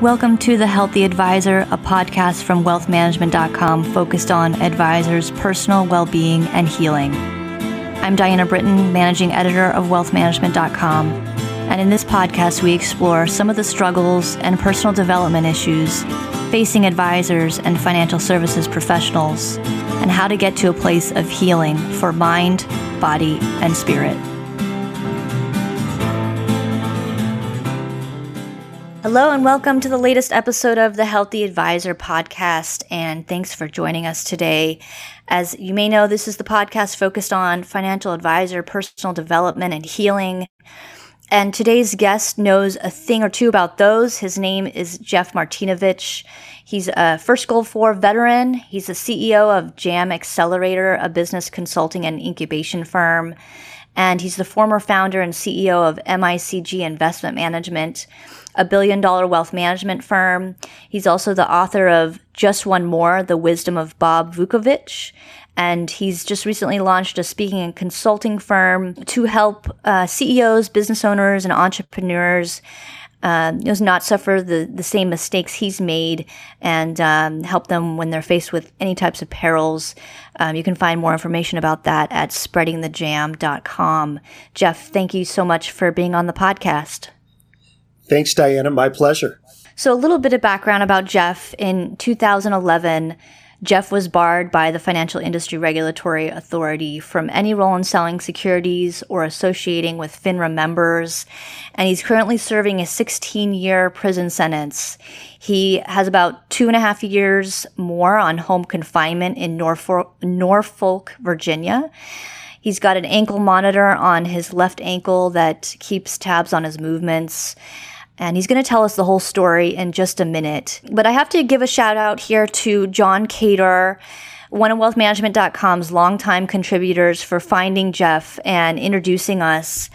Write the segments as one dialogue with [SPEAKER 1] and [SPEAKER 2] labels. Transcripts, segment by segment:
[SPEAKER 1] Welcome to The Healthy Advisor, a podcast from wealthmanagement.com focused on advisors' personal well being and healing. I'm Diana Britton, managing editor of wealthmanagement.com. And in this podcast, we explore some of the struggles and personal development issues facing advisors and financial services professionals, and how to get to a place of healing for mind, body, and spirit. Hello, and welcome to the latest episode of the Healthy Advisor podcast. And thanks for joining us today. As you may know, this is the podcast focused on financial advisor, personal development, and healing. And today's guest knows a thing or two about those. His name is Jeff Martinovich. He's a first Gulf War veteran. He's the CEO of Jam Accelerator, a business consulting and incubation firm. And he's the former founder and CEO of MICG Investment Management a billion dollar wealth management firm. He's also the author of Just One More, The Wisdom of Bob Vukovich. And he's just recently launched a speaking and consulting firm to help uh, CEOs, business owners, and entrepreneurs uh, not suffer the, the same mistakes he's made and um, help them when they're faced with any types of perils. Um, you can find more information about that at spreadingthejam.com. Jeff, thank you so much for being on the podcast.
[SPEAKER 2] Thanks, Diana. My pleasure.
[SPEAKER 1] So, a little bit of background about Jeff. In 2011, Jeff was barred by the Financial Industry Regulatory Authority from any role in selling securities or associating with FINRA members, and he's currently serving a 16 year prison sentence. He has about two and a half years more on home confinement in Norfolk, Norfolk Virginia. He's got an ankle monitor on his left ankle that keeps tabs on his movements and he's going to tell us the whole story in just a minute. But I have to give a shout out here to John Kador, one of wealthmanagement.com's longtime contributors for finding Jeff and introducing us.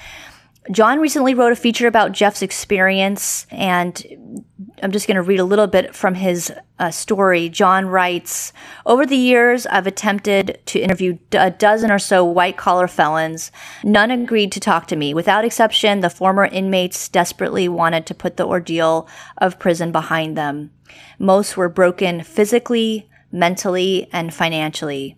[SPEAKER 1] John recently wrote a feature about Jeff's experience, and I'm just going to read a little bit from his uh, story. John writes Over the years, I've attempted to interview a dozen or so white collar felons. None agreed to talk to me. Without exception, the former inmates desperately wanted to put the ordeal of prison behind them. Most were broken physically, mentally, and financially.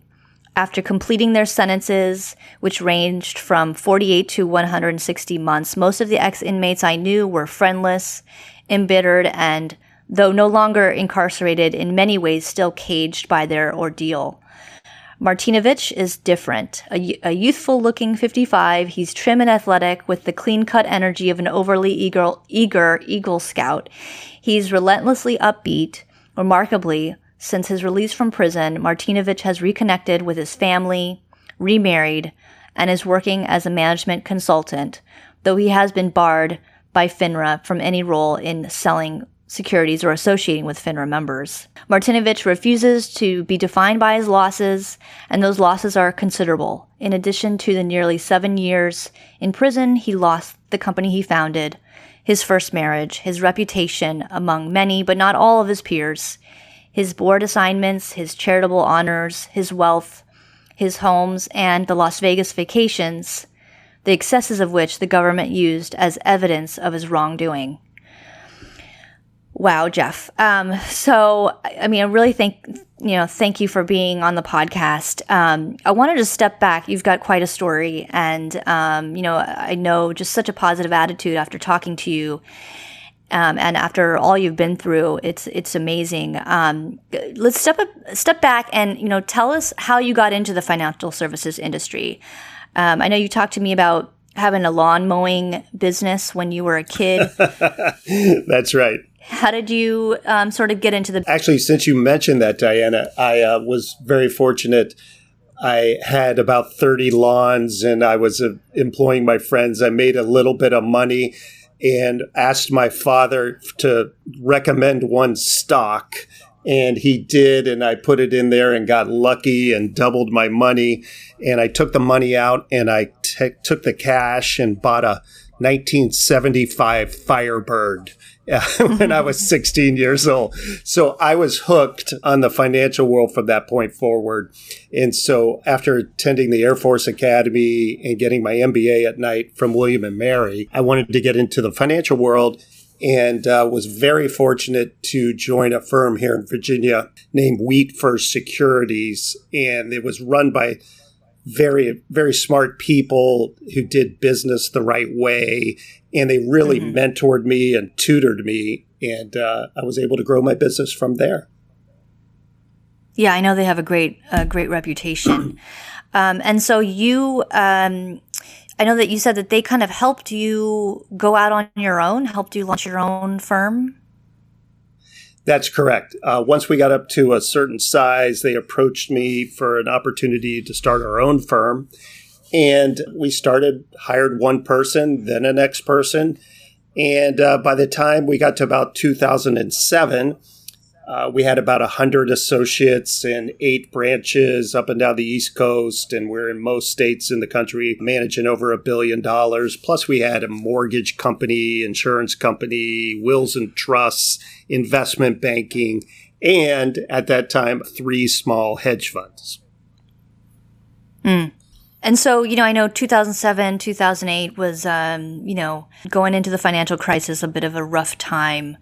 [SPEAKER 1] After completing their sentences, which ranged from 48 to 160 months, most of the ex inmates I knew were friendless, embittered, and, though no longer incarcerated, in many ways still caged by their ordeal. Martinovich is different. A, a youthful looking 55, he's trim and athletic with the clean cut energy of an overly eager, eager Eagle Scout. He's relentlessly upbeat. Remarkably, since his release from prison, Martinovich has reconnected with his family, remarried, and is working as a management consultant, though he has been barred by FINRA from any role in selling securities or associating with FINRA members. Martinovich refuses to be defined by his losses, and those losses are considerable. In addition to the nearly seven years in prison, he lost the company he founded, his first marriage, his reputation among many but not all of his peers, his board assignments, his charitable honors, his wealth, his homes, and the Las Vegas vacations the excesses of which the government used as evidence of his wrongdoing. Wow, Jeff. Um, so, I mean, I really think, you know, thank you for being on the podcast. Um, I wanted to step back. You've got quite a story. And, um, you know, I know just such a positive attitude after talking to you. Um, and after all you've been through, it's it's amazing. Um, let's step up, step back and you know tell us how you got into the financial services industry. Um, I know you talked to me about having a lawn mowing business when you were a kid.
[SPEAKER 2] That's right.
[SPEAKER 1] How did you um, sort of get into the?
[SPEAKER 2] Actually, since you mentioned that, Diana, I uh, was very fortunate. I had about 30 lawns and I was uh, employing my friends. I made a little bit of money and asked my father to recommend one stock. And he did and i put it in there and got lucky and doubled my money. And i took the money out and I t- took the cash and bought a 1975 firebird when I was 16 years old. So I was hooked on the financial world from that point forward. And so after attending the Air Force Academy and getting my MBA at night from William and Mary, I wanted to get into the financial world and uh, was very fortunate to join a firm here in Virginia named Wheat First Securities. And it was run by very, very smart people who did business the right way. And they really mm-hmm. mentored me and tutored me. And uh, I was able to grow my business from there.
[SPEAKER 1] Yeah, I know they have a great, a great reputation. um, and so you, um, I know that you said that they kind of helped you go out on your own, helped you launch your own firm.
[SPEAKER 2] That's correct. Uh, once we got up to a certain size, they approached me for an opportunity to start our own firm. And we started, hired one person, then a next person. And uh, by the time we got to about 2007, uh, we had about 100 associates and eight branches up and down the East Coast, and we're in most states in the country managing over a billion dollars. Plus, we had a mortgage company, insurance company, wills and trusts, investment banking, and at that time, three small hedge funds.
[SPEAKER 1] Mm. And so, you know, I know 2007, 2008 was, um, you know, going into the financial crisis, a bit of a rough time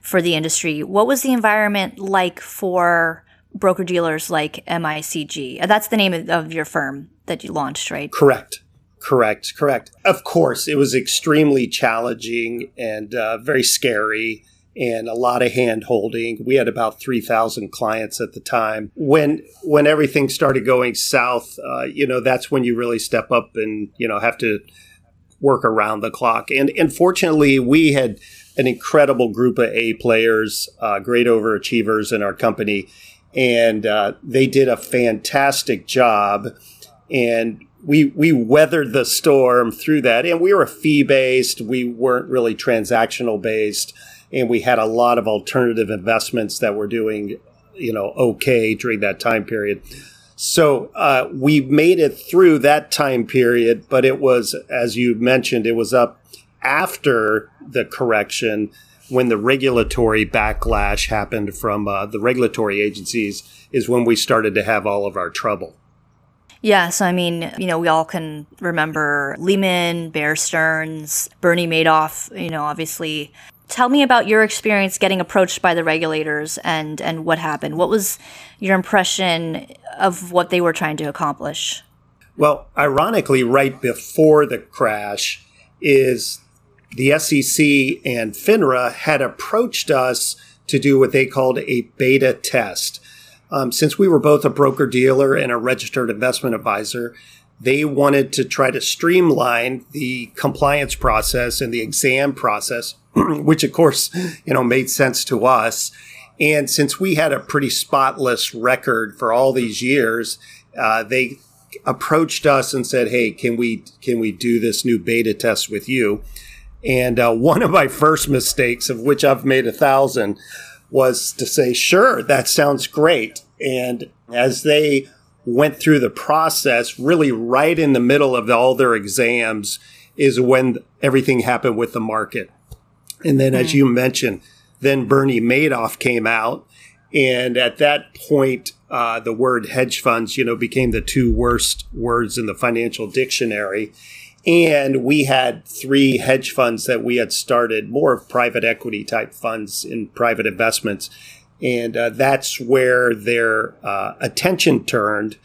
[SPEAKER 1] for the industry. What was the environment like for broker dealers like MICG? That's the name of your firm that you launched, right?
[SPEAKER 2] Correct. Correct. Correct. Of course, it was extremely challenging and uh, very scary and a lot of hand holding. We had about 3,000 clients at the time. When when everything started going south, uh, you know, that's when you really step up and, you know, have to work around the clock. And, and fortunately, we had an incredible group of A players, uh, great overachievers in our company, and uh, they did a fantastic job. And we we weathered the storm through that, and we were fee based. We weren't really transactional based, and we had a lot of alternative investments that were doing, you know, okay during that time period. So uh, we made it through that time period, but it was, as you mentioned, it was up after the correction when the regulatory backlash happened from uh, the regulatory agencies is when we started to have all of our trouble.
[SPEAKER 1] Yes, I mean, you know, we all can remember Lehman, Bear Stearns, Bernie Madoff, you know, obviously. Tell me about your experience getting approached by the regulators and, and what happened. What was your impression of what they were trying to accomplish?
[SPEAKER 2] Well, ironically, right before the crash is the SEC and FINRA had approached us to do what they called a beta test. Um, since we were both a broker dealer and a registered investment advisor, they wanted to try to streamline the compliance process and the exam process, which of course, you know, made sense to us. And since we had a pretty spotless record for all these years, uh, they approached us and said, "Hey, can we can we do this new beta test with you?" And uh, one of my first mistakes, of which I've made a thousand, was to say, sure, that sounds great. And as they went through the process, really right in the middle of all their exams, is when everything happened with the market. And then, mm. as you mentioned, then Bernie Madoff came out. And at that point, uh, the word hedge funds, you know, became the two worst words in the financial dictionary. And we had three hedge funds that we had started, more of private equity type funds in private investments. And uh, that's where their uh, attention turned.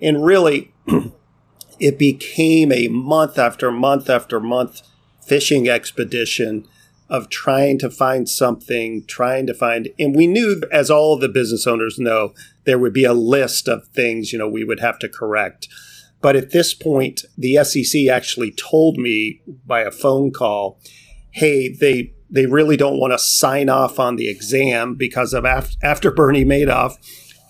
[SPEAKER 2] And really, it became a month after month after month fishing expedition of trying to find something, trying to find, and we knew, as all the business owners know, there would be a list of things, you know, we would have to correct. But at this point, the SEC actually told me by a phone call, hey, they they really don't want to sign off on the exam because of af- after Bernie Madoff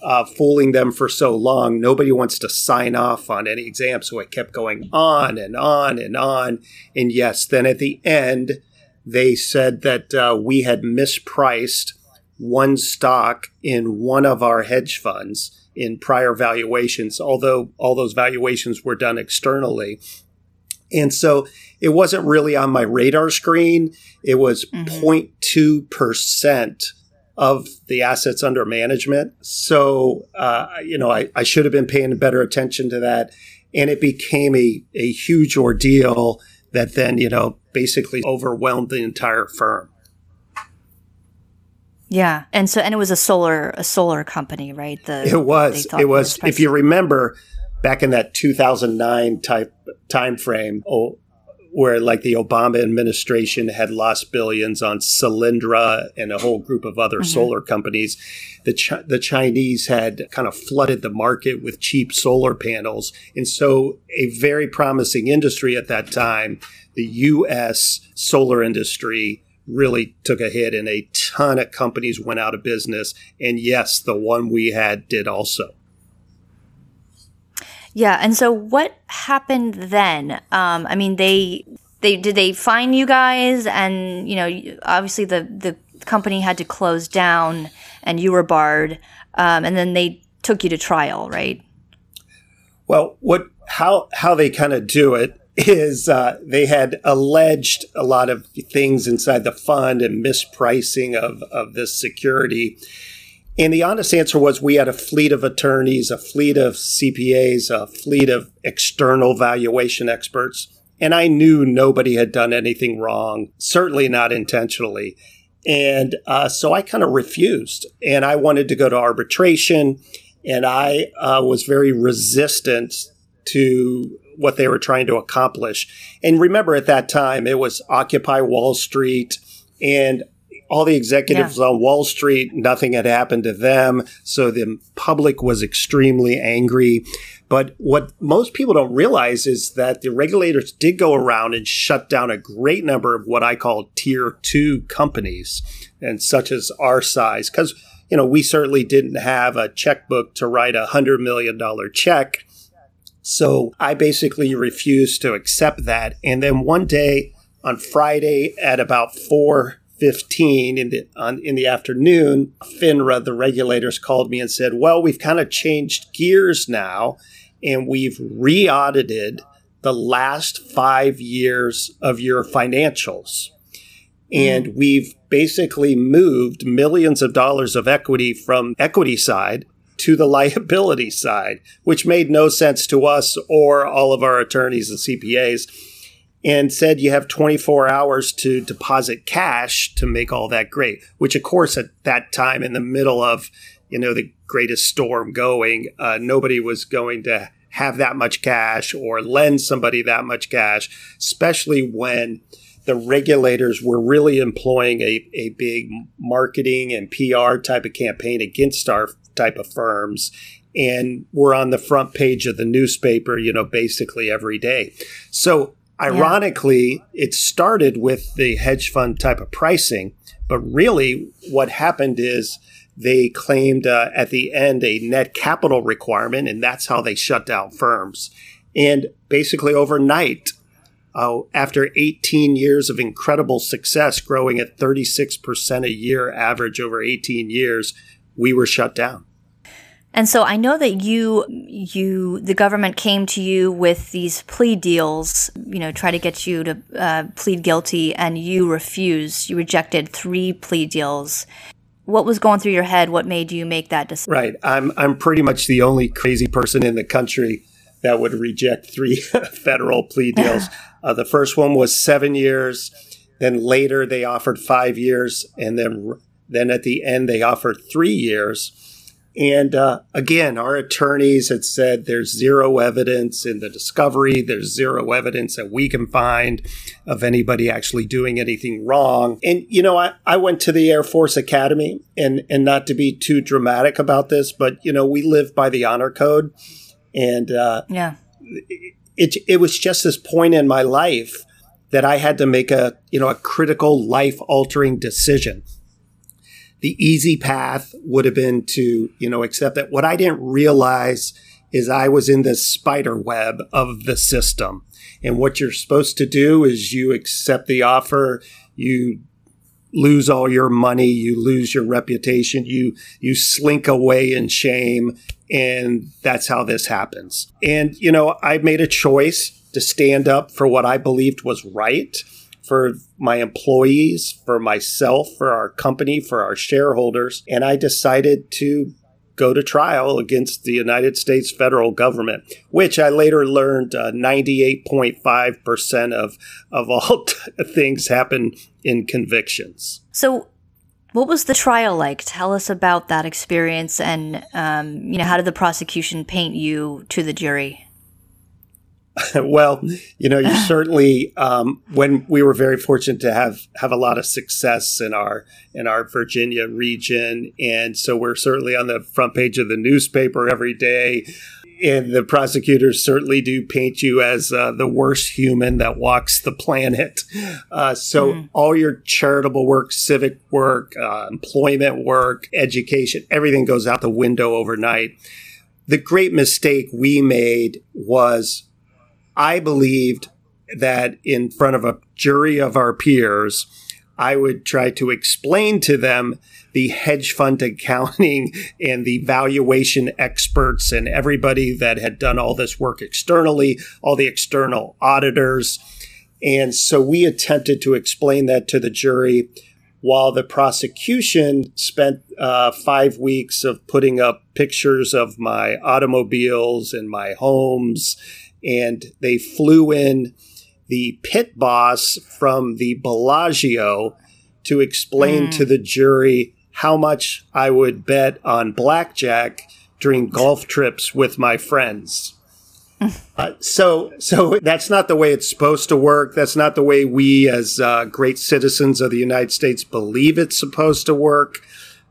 [SPEAKER 2] uh, fooling them for so long, nobody wants to sign off on any exam. So it kept going on and on and on. And yes, then at the end, they said that uh, we had mispriced one stock in one of our hedge funds in prior valuations, although all those valuations were done externally. And so it wasn't really on my radar screen. It was mm-hmm. 0.2% of the assets under management. So, uh, you know, I, I should have been paying better attention to that. And it became a, a huge ordeal that then, you know, basically overwhelmed the entire firm.
[SPEAKER 1] Yeah, and so and it was a solar a solar company, right?
[SPEAKER 2] The it was it was. If you remember, back in that 2009 type time frame, oh, where like the Obama administration had lost billions on Solyndra and a whole group of other mm-hmm. solar companies, the Ch- the Chinese had kind of flooded the market with cheap solar panels, and so a very promising industry at that time, the U.S. solar industry really took a hit and a ton of companies went out of business. And yes, the one we had did also.
[SPEAKER 1] Yeah, and so what happened then? Um, I mean, they they did they find you guys, and you know, obviously the the company had to close down, and you were barred, um, and then they took you to trial, right?
[SPEAKER 2] Well, what how how they kind of do it is uh, they had alleged a lot of things inside the fund and mispricing of, of this security. And the honest answer was we had a fleet of attorneys, a fleet of CPAs, a fleet of external valuation experts. And I knew nobody had done anything wrong, certainly not intentionally. And uh, so I kind of refused. And I wanted to go to arbitration. And I uh, was very resistant to what they were trying to accomplish. And remember, at that time, it was Occupy Wall Street and all the executives yeah. on Wall Street, nothing had happened to them. So the public was extremely angry. But what most people don't realize is that the regulators did go around and shut down a great number of what I call tier two companies, and such as our size. Because, you know, we certainly didn't have a checkbook to write a $100 million check so I basically refused to accept that. And then one day on Friday at about 4:15 in the on, in the afternoon, FINRA, the regulators called me and said, "Well, we've kind of changed gears now and we've re-audited the last 5 years of your financials." And mm. we've basically moved millions of dollars of equity from equity side to the liability side, which made no sense to us or all of our attorneys and CPAs, and said you have 24 hours to deposit cash to make all that great, which, of course, at that time, in the middle of you know the greatest storm going, uh, nobody was going to have that much cash or lend somebody that much cash, especially when the regulators were really employing a, a big marketing and PR type of campaign against our type of firms and we're on the front page of the newspaper, you know, basically every day. So ironically, yeah. it started with the hedge fund type of pricing, but really what happened is they claimed uh, at the end a net capital requirement, and that's how they shut down firms. And basically overnight, uh, after 18 years of incredible success, growing at 36% a year average over 18 years, we were shut down.
[SPEAKER 1] And so I know that you, you, the government came to you with these plea deals, you know, try to get you to uh, plead guilty, and you refused. You rejected three plea deals. What was going through your head? What made you make that decision?
[SPEAKER 2] Right. I'm, I'm pretty much the only crazy person in the country that would reject three federal plea deals. uh, the first one was seven years. Then later they offered five years, and then then at the end they offered three years. And uh, again, our attorneys had said there's zero evidence in the discovery. There's zero evidence that we can find of anybody actually doing anything wrong. And, you know, I, I went to the Air Force Academy and, and not to be too dramatic about this, but, you know, we live by the honor code. And uh,
[SPEAKER 1] yeah,
[SPEAKER 2] it, it was just this point in my life that I had to make a, you know, a critical life altering decision the easy path would have been to, you know, accept that. What I didn't realize is I was in the spider web of the system. And what you're supposed to do is you accept the offer, you lose all your money, you lose your reputation, you you slink away in shame, and that's how this happens. And you know, I made a choice to stand up for what I believed was right for my employees, for myself, for our company, for our shareholders. And I decided to go to trial against the United States federal government, which I later learned uh, 98.5% of, of all t- things happen in convictions.
[SPEAKER 1] So, What was the trial like? Tell us about that experience, and um, you know, how did the prosecution paint you to the jury?
[SPEAKER 2] well, you know, you certainly um, when we were very fortunate to have have a lot of success in our in our Virginia region, and so we're certainly on the front page of the newspaper every day. And the prosecutors certainly do paint you as uh, the worst human that walks the planet. Uh, so mm. all your charitable work, civic work, uh, employment work, education, everything goes out the window overnight. The great mistake we made was I believed that in front of a jury of our peers, I would try to explain to them the hedge fund accounting and the valuation experts and everybody that had done all this work externally, all the external auditors. And so we attempted to explain that to the jury while the prosecution spent uh, five weeks of putting up pictures of my automobiles and my homes and they flew in the pit boss from the Bellagio to explain mm. to the jury how much I would bet on blackjack during golf trips with my friends. Uh, so, so that's not the way it's supposed to work. That's not the way we, as uh, great citizens of the United States, believe it's supposed to work.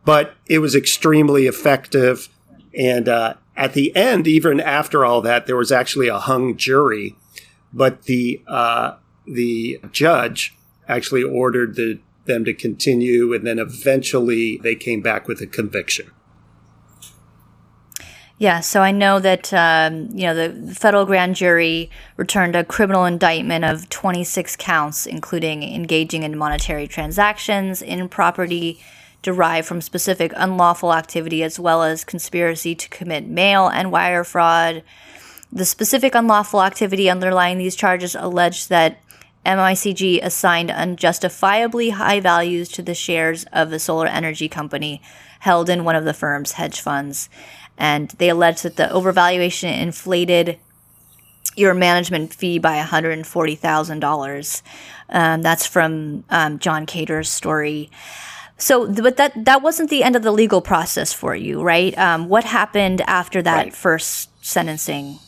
[SPEAKER 2] But it was extremely effective, and uh, at the end, even after all that, there was actually a hung jury, but the uh, the judge actually ordered the, them to continue, and then eventually they came back with a conviction.
[SPEAKER 1] Yeah, so I know that um, you know the federal grand jury returned a criminal indictment of 26 counts, including engaging in monetary transactions in property derived from specific unlawful activity as well as conspiracy to commit mail and wire fraud. The specific unlawful activity underlying these charges alleged that MICG assigned unjustifiably high values to the shares of the solar energy company held in one of the firm's hedge funds. And they alleged that the overvaluation inflated your management fee by $140,000. Um, that's from um, John Kador's story. So, but that that wasn't the end of the legal process for you, right? Um, what happened after that right. first sentencing?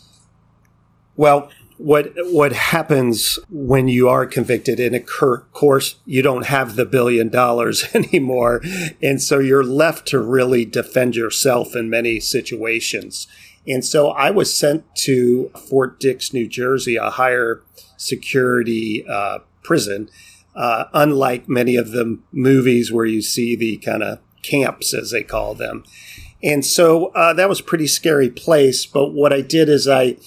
[SPEAKER 2] Well, what what happens when you are convicted? In a course, you don't have the billion dollars anymore, and so you're left to really defend yourself in many situations. And so I was sent to Fort Dix, New Jersey, a higher security uh, prison uh, unlike many of the movies where you see the kind of camps, as they call them. And so uh, that was a pretty scary place. But what I did is I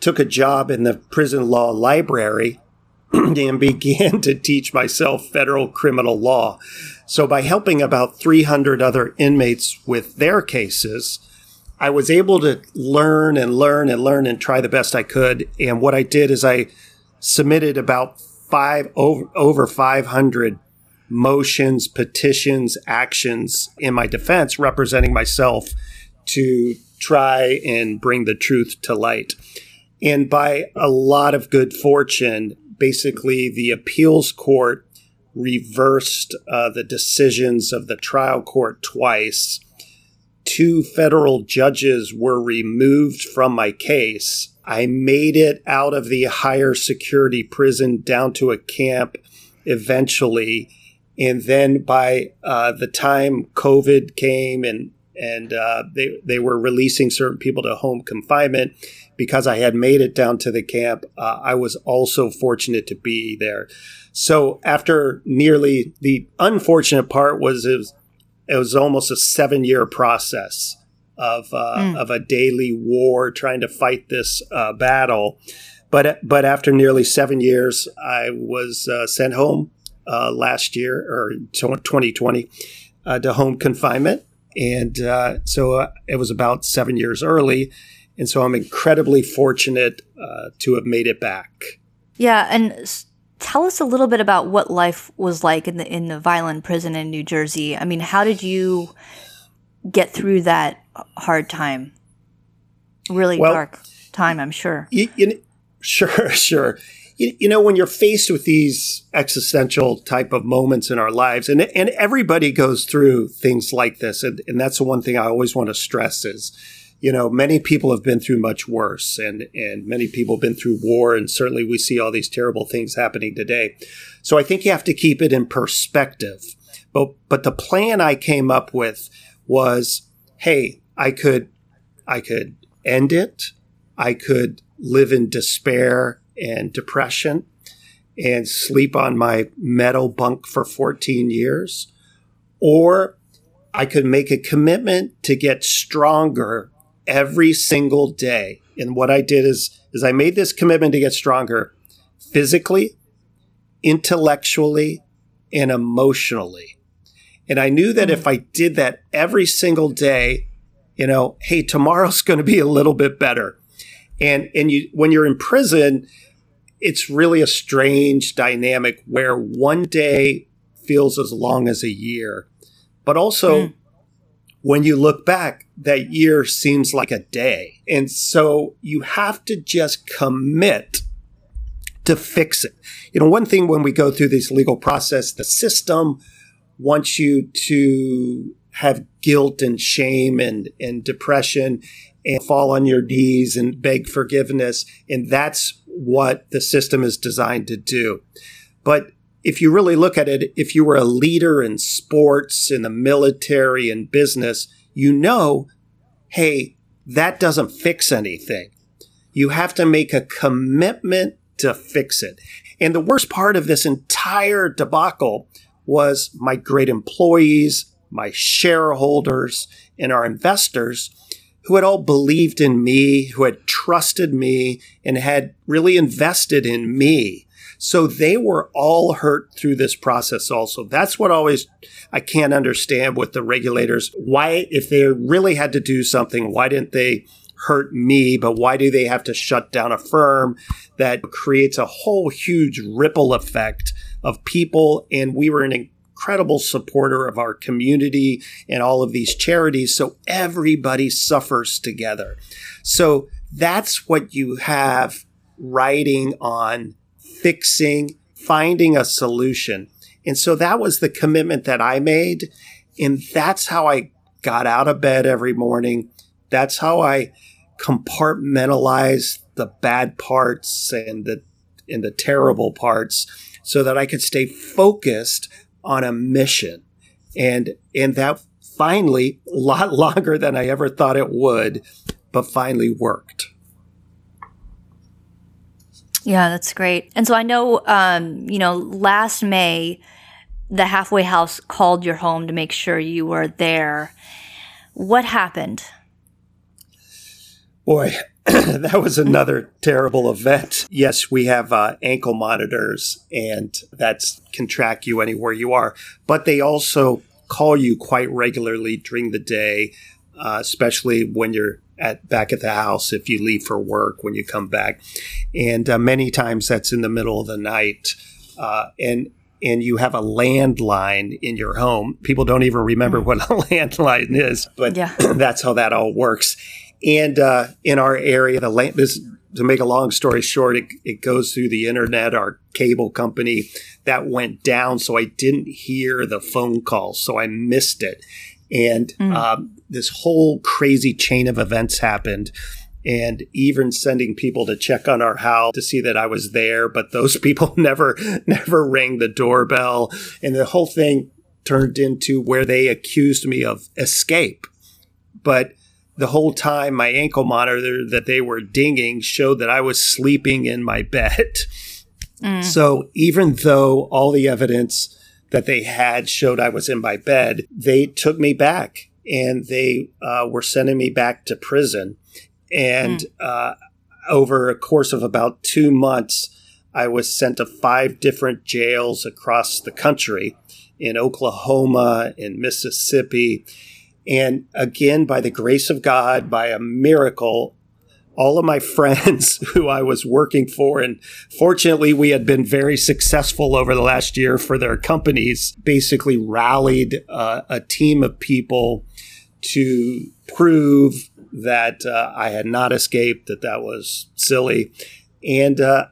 [SPEAKER 2] took a job in the prison law library and began to teach myself federal criminal law. So by helping about 300 other inmates with their cases, I was able to learn and learn and learn and try the best I could. And what I did is I submitted about five over, over 500 motions, petitions, actions in my defense representing myself to try and bring the truth to light. And by a lot of good fortune, basically the appeals court reversed uh, the decisions of the trial court twice. Two federal judges were removed from my case I made it out of the higher security prison down to a camp eventually. And then by uh, the time COVID came and and uh, they they were releasing certain people to home confinement because I had made it down to the camp. Uh, I was also fortunate to be there. So after nearly the unfortunate part was it was, it was almost a seven year process of uh, mm. of a daily war trying to fight this uh, battle. But but after nearly seven years, I was uh, sent home uh, last year or 2020 uh, to home confinement, and uh, so it was about seven years early, and so I'm incredibly fortunate to have made it back.
[SPEAKER 1] Yeah, and tell us a little bit about what life was like in the in the violent prison in New Jersey. I mean, how did you get through that hard time. Really well, dark time, I'm sure.
[SPEAKER 2] You, you, sure, sure. you, you know, when you're faced with these existential type of moments in our lives, and, and everybody goes through things like this. And, and that's the one thing I always want to stress is, you know, many people have been through much worse and, and many people have been through war. And certainly we see all these terrible things happening today. So I think you have to keep it in perspective. But, but the plan I came up with was, Hey, I could, I could end it. I could live in despair and depression and sleep on my metal bunk for 14 years. Or I could make a commitment to get stronger every single day. And what I did is, is I made this commitment to get stronger physically, intellectually, and emotionally. And I knew that if I did that every single day, you know, hey, tomorrow's going to be a little bit better. And and you when you're in prison, it's really a strange dynamic where one day feels as long as a year. But also mm when you look back, that year seems like a day. And so you have to just commit to fix it. You know, one thing when we go through this legal process, the system wants you to have guilt and shame and, and depression and fall on your knees and beg forgiveness. And that's what the system is designed to do. But if you really look at it, if you were a leader in sports, in the military, in business, you know, hey, that doesn't fix anything. You have to make a commitment to fix it. And the worst part of this entire debacle was my great employees, my shareholders, and our investors who had all believed in me, who had trusted me, and had really invested in me. So they were all hurt through this process also. That's what always I can't understand with the regulators. Why, if they really had to do something, why didn't they hurt me, but why do they have to shut down a firm that creates a whole huge ripple effect of people? And we were an incredible supporter of our community and all of these charities. So everybody suffers together. So that's what you have writing on fixing, finding a solution. And so that was the commitment that I made. And that's how I got out of bed every morning. That's how I compartmentalized the bad parts and the and the terrible parts so that I could stay focused on a mission. And and that finally a lot longer than I ever thought it would, but finally worked.
[SPEAKER 1] Yeah, that's great. And so I know, um, you know, last May, the halfway house called your home to make sure you were there. What happened?
[SPEAKER 2] Boy, that was another terrible event. Yes, we have uh, ankle monitors, and that can track you anywhere you are. But they also call you quite regularly during the day, uh, especially when you're at back at the house if you leave for work when you come back, and uh, many times that's in the middle of the night, uh, and and you have a landline in your home. People don't even remember mm. what a landline is, but yeah. that's how that all works. And uh, in our area, the land this to make a long story short, it, it goes through the internet. Our cable company that went down, so I didn't hear the phone call, so I missed it. And mm. um, this whole crazy chain of events happened. And even sending people to check on our house to see that I was there, but those people never, never rang the doorbell. And the whole thing turned into where they accused me of escape. But the whole time, my ankle monitor that they were dinging showed that I was sleeping in my bed. Mm. So even though all the evidence that they had showed I was in my bed, they took me back and they uh, were sending me back to prison. And mm. uh, over a course of about two months, I was sent to five different jails across the country in Oklahoma, in Mississippi. And again, by the grace of God, by a miracle, all of my friends who I was working for, and fortunately, we had been very successful over the last year for their companies, basically rallied uh, a team of people to prove that uh, I had not escaped, that that was silly. And uh,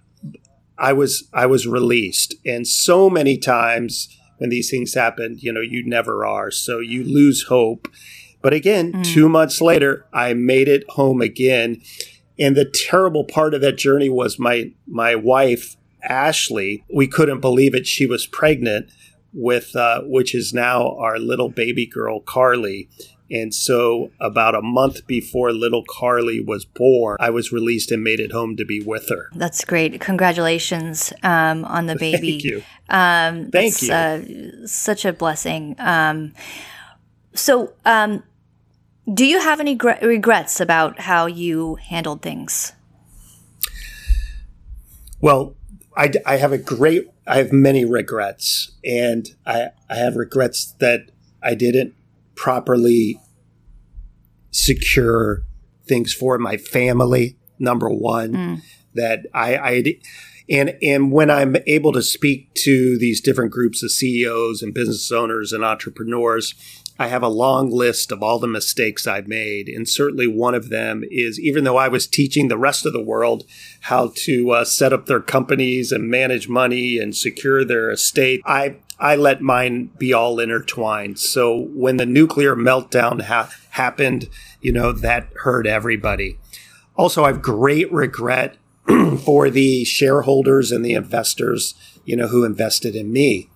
[SPEAKER 2] I was I was released, and so many times when these things happen, you know, you never are. So you lose hope. But again, mm. two months later, I made it home again. And the terrible part of that journey was my my wife Ashley. We couldn't believe it. She was pregnant with uh, which is now our little baby girl Carly. And so, about a month before little Carly was born, I was released and made it home to be with her.
[SPEAKER 1] That's great. Congratulations um, on the baby.
[SPEAKER 2] Thank you.
[SPEAKER 1] Um,
[SPEAKER 2] Thank you.
[SPEAKER 1] Uh, such a blessing. Um, so, um, do you have any gre- regrets about how you handled things?
[SPEAKER 2] Well, I, I have a great, I have many regrets. And I, I have regrets that I didn't properly secure things for my family. Number one, mm. that I, I, and and when I'm able to speak to these different groups of CEOs and business owners and entrepreneurs, I have a long list of all the mistakes I've made. And certainly one of them is even though I was teaching the rest of the world how to uh, set up their companies and manage money and secure their estate, I I let mine be all intertwined. So when the nuclear meltdown ha- happened, you know, that hurt everybody. Also, I have great regret for the shareholders and the investors, you know, who invested in me.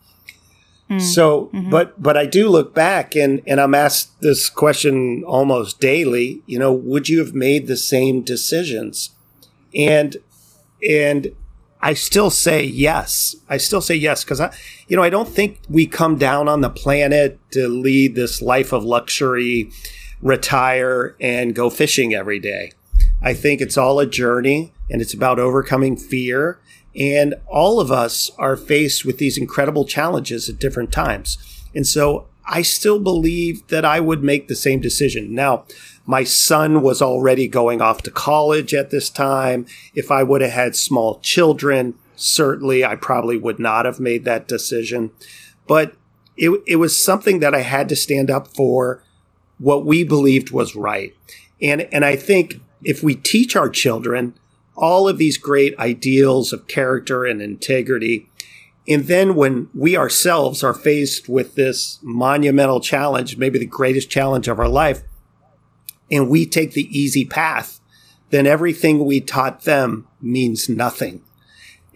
[SPEAKER 2] Mm. So, mm-hmm. but but I do look back and and I'm asked this question almost daily. You know, would you have made the same decisions? And and I still say yes. I still say yes because I, you know, I don't think we come down on the planet to lead this life of luxury, retire and go fishing every day. I think it's all a journey and it's about overcoming fear. And all of us are faced with these incredible challenges at different times. And so I still believe that I would make the same decision. Now, my son was already going off to college at this time. If I would have had small children, certainly I probably would not have made that decision. But it, it was something that I had to stand up for what we believed was right. And, and I think if we teach our children all of these great ideals of character and integrity, and then when we ourselves are faced with this monumental challenge, maybe the greatest challenge of our life, and we take the easy path, then everything we taught them means nothing.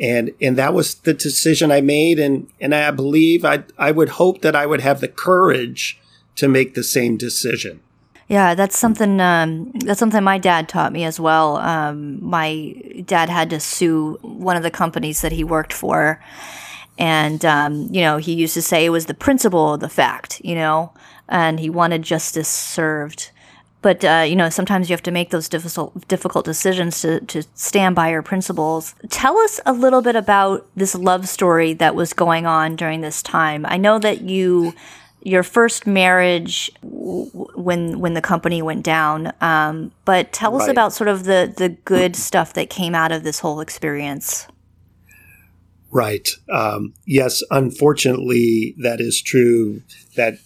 [SPEAKER 2] And, and that was the decision I made. And, and I believe I, I would hope that I would have the courage to make the same decision.
[SPEAKER 1] Yeah, that's something. Um, that's something my dad taught me as well. Um, my dad had to sue one of the companies that he worked for, and um, you know he used to say it was the principle of the fact. You know, and he wanted justice served. But uh, you know sometimes you have to make those difficult difficult decisions to, to stand by your principles. Tell us a little bit about this love story that was going on during this time. I know that you your first marriage when when the company went down um, but tell us about sort of the the good stuff that came out of this whole experience
[SPEAKER 2] right um, yes unfortunately that is true that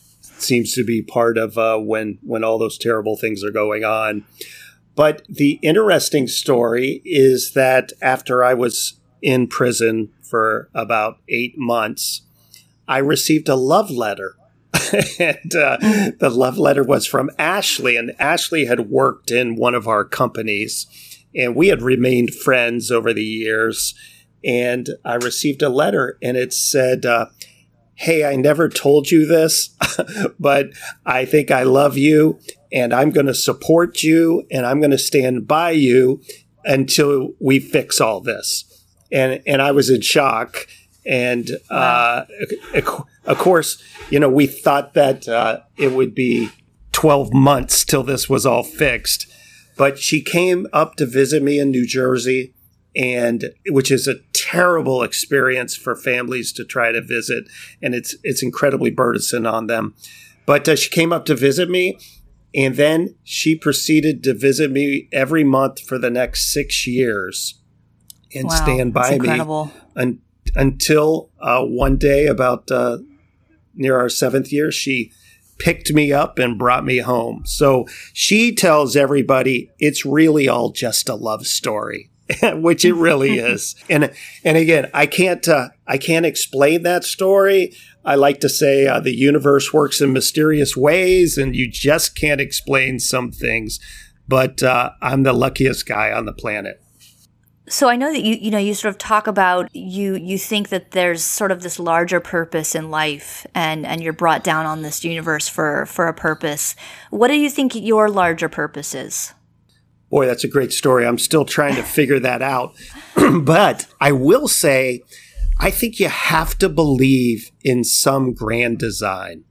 [SPEAKER 2] seems to be part of uh, when when all those terrible things are going on. But the interesting story is that after I was in prison for about eight months, I received a love letter. and uh, the love letter was from Ashley, and Ashley had worked in one of our companies, and we had remained friends over the years. And I received a letter, and it said, uh, hey, I never told you this, but I think I love you and I'm going to support you and I'm going to stand by you until we fix all this. And, and I was in shock. And uh, of course, you know, we thought that uh, it would be 12 months till this was all fixed. But she came up to visit me in New Jersey and which is a terrible experience for families to try to visit, and it's it's incredibly burdensome on them. But uh, she came up to visit me, and then she proceeded to visit me every month for the next six years, and wow, stand by me un- until uh, one day, about uh, near our seventh year, she picked me up and brought me home. So she tells everybody it's really all just a love story which it really is. And and again, I can't uh, I can't explain that story. I like to say uh, the universe works in mysterious ways, and you just can't explain some things. But uh, I'm the luckiest guy on the planet.
[SPEAKER 1] So I know that you you know you sort of talk about you you think that there's sort of this larger purpose in life and and you're brought down on this universe for for a purpose. What do you think your larger purpose is?
[SPEAKER 2] Boy, that's a great story. I'm still trying to figure that out. but I will say I think you have to believe in some grand design.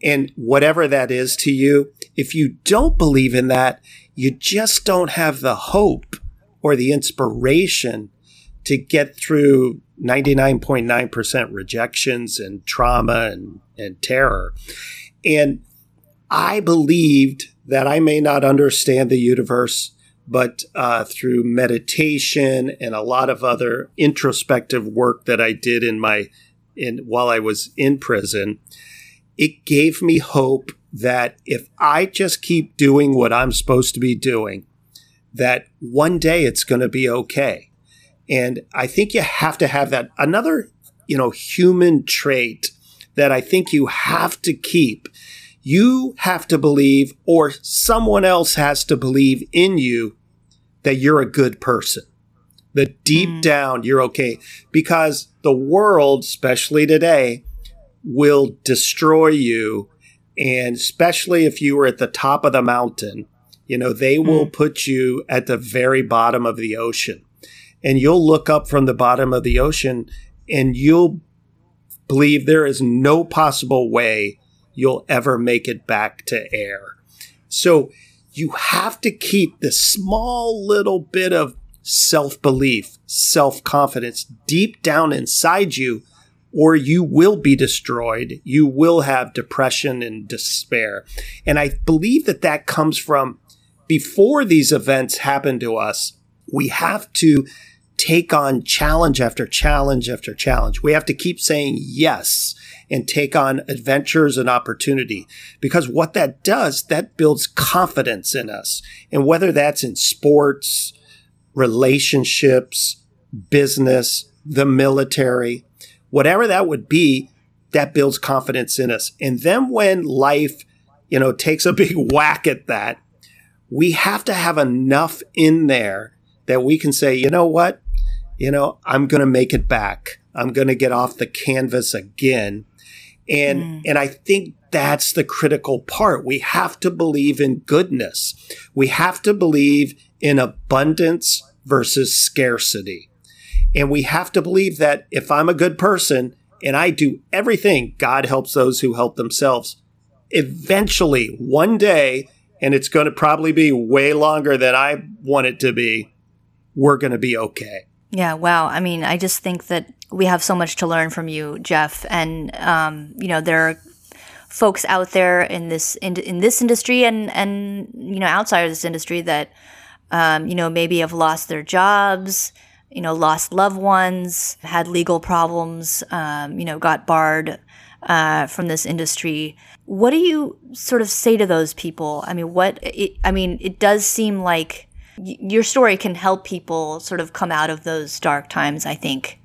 [SPEAKER 2] And whatever that is to you, if you don't believe in that, you just don't have the hope or the inspiration to get through 99.9% rejections and trauma and, and terror. And I believed that I may not understand the universe, but uh, through meditation and a lot of other introspective work that I did in my in while I was in prison, it gave me hope that if I just keep doing what I'm supposed to be doing, that one day it's going to be okay. And I think you have to have that. Another, you know, human trait that I think you have to keep. You have to believe, or someone else has to believe in you that you're a good person. That deep mm. down you're okay. Because the world, especially today, will destroy you. And especially if you were at the top of the mountain, you know, they will mm. put you at the very bottom of the ocean. And you'll look up from the bottom of the ocean and you'll believe there is no possible way you'll ever make it back to air. So you have to keep this small little bit of self belief, self confidence deep down inside you, or you will be destroyed. You will have depression and despair. And I believe that that comes from before these events happen to us, we have to take on challenge after challenge after challenge. We have to keep saying yes and take on adventures and opportunity because what that does, that builds confidence in us. And whether that's in sports, relationships, business, the military, whatever that would be, that builds confidence in us. And then when life, you know, takes a big whack at that, we have to have enough in there that we can say, you know what? You know, I'm going to make it back. I'm going to get off the canvas again. And, mm. and I think that's the critical part. We have to believe in goodness. We have to believe in abundance versus scarcity. And we have to believe that if I'm a good person and I do everything, God helps those who help themselves. Eventually, one day, and it's going to probably be way longer than I want it to be, we're going to be okay.
[SPEAKER 1] Yeah, wow. I mean, I just think that we have so much to learn from you, Jeff. And, um, you know, there are folks out there in this in, in this industry and and you know outside of this industry that um, you know maybe have lost their jobs you know lost loved ones had legal problems um, you know got barred uh, from this industry. What do you sort of say to those people? I mean, what, it, I mean, it does seem like your story can help people sort of come out of those dark times, I think.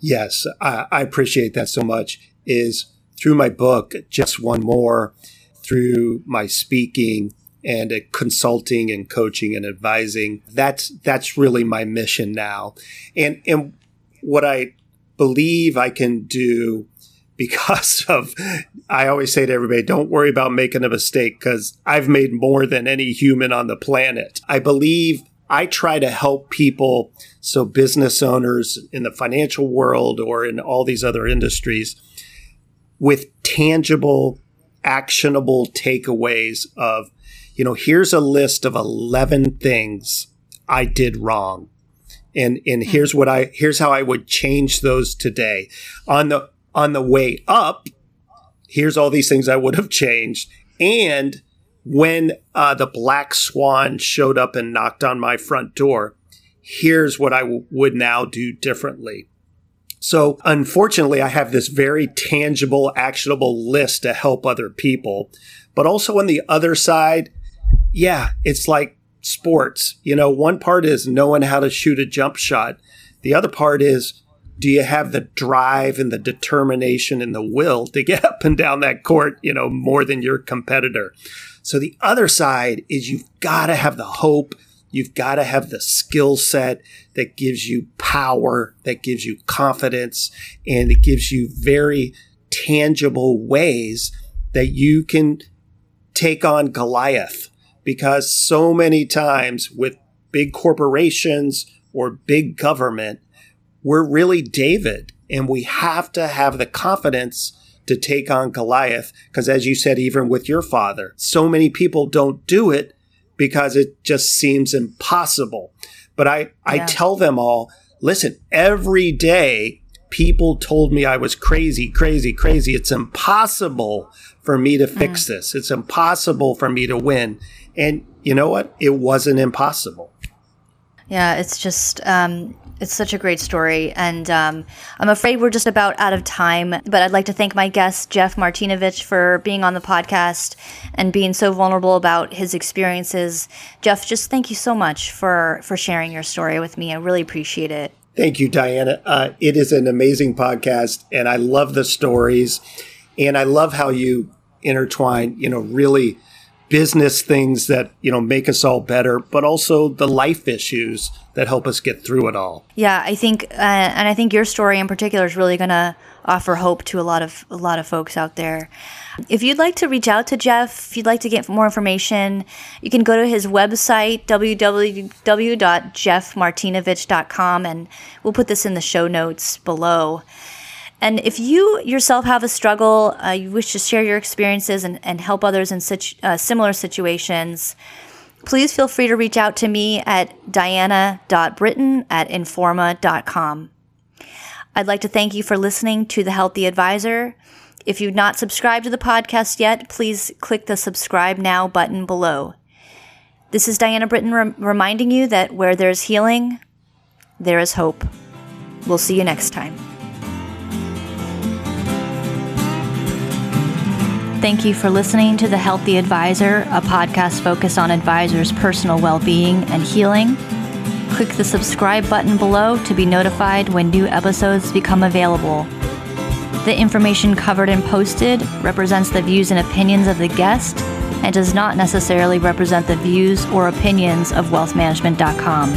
[SPEAKER 2] Yes, I, I appreciate that so much. Is through my book, Just One More, through my speaking, and consulting and coaching and advising. That's that's really my mission now. And and what I believe I can do because of I always say to everybody, don't worry about making a mistake because I've made more than any human on the planet. I believe I try to help people, so business owners in the financial world or in all these other industries, with tangible, actionable takeaways of, you know, here's a list of 11 things I did wrong and and hmm. here's what I here's how I would change those today. On the on the way up, here's all these things I would have changed. And when uh, the black swan showed up and knocked on my front door, here's what I w- would now do differently. So, unfortunately, I have this very tangible, actionable list to help other people. But also on the other side, yeah, it's like sports. You know, one part is knowing how to shoot a jump shot. The other part is do you have the drive and the determination and the will to get up and down that court, you know, more than your competitor? So the other side is you've got to have the hope. You've got to have the skill set that gives you power, that gives you confidence, and it gives you very tangible ways that you can take on Goliath. Because so many times with big corporations or big government, we're really David and we have to have the confidence to take on Goliath. Because as you said, even with your father, so many people don't do it because it just seems impossible. But I, yeah. I tell them all, listen, every day people told me I was crazy, crazy, crazy. It's impossible for me to fix mm. this. It's impossible for me to win. And you know what? It wasn't impossible.
[SPEAKER 1] Yeah, it's just um, it's such a great story, and um, I'm afraid we're just about out of time. But I'd like to thank my guest, Jeff Martinovich, for being on the podcast and being so vulnerable about his experiences. Jeff, just thank you so much for, for sharing your story with me. I really appreciate it.
[SPEAKER 2] Thank you, Diana. Uh, it is an amazing podcast, and I love the stories, and I love how you intertwine, you know, really business things that you know make us all better but also the life issues that help us get through it all.
[SPEAKER 1] Yeah i think uh, and i think your story in particular is really going to offer hope to a lot of a lot of folks out there. If you'd like to reach out to jeff if you'd like to get more information you can go to his website www.jeffmartinovich.com and we'll put this in the show notes below and if you yourself have a struggle, uh, you wish to share your experiences and, and help others in such uh, similar situations, please feel free to reach out to me at diana.britton at informa.com. I'd like to thank you for listening to The Healthy Advisor. If you've not subscribed to the podcast yet, please click the subscribe now button below. This is Diana Britton rem- reminding you that where there's healing, there is hope. We'll see you next time. Thank you for listening to The Healthy Advisor, a podcast focused on advisors' personal well being and healing. Click the subscribe button below to be notified when new episodes become available. The information covered and posted represents the views and opinions of the guest and does not necessarily represent the views or opinions of wealthmanagement.com.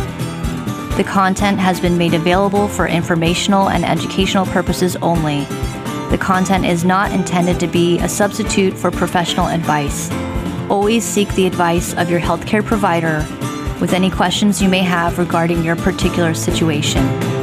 [SPEAKER 1] The content has been made available for informational and educational purposes only the content is not intended to be a substitute for professional advice. Always seek the advice of your healthcare provider with any questions you may have regarding your particular situation.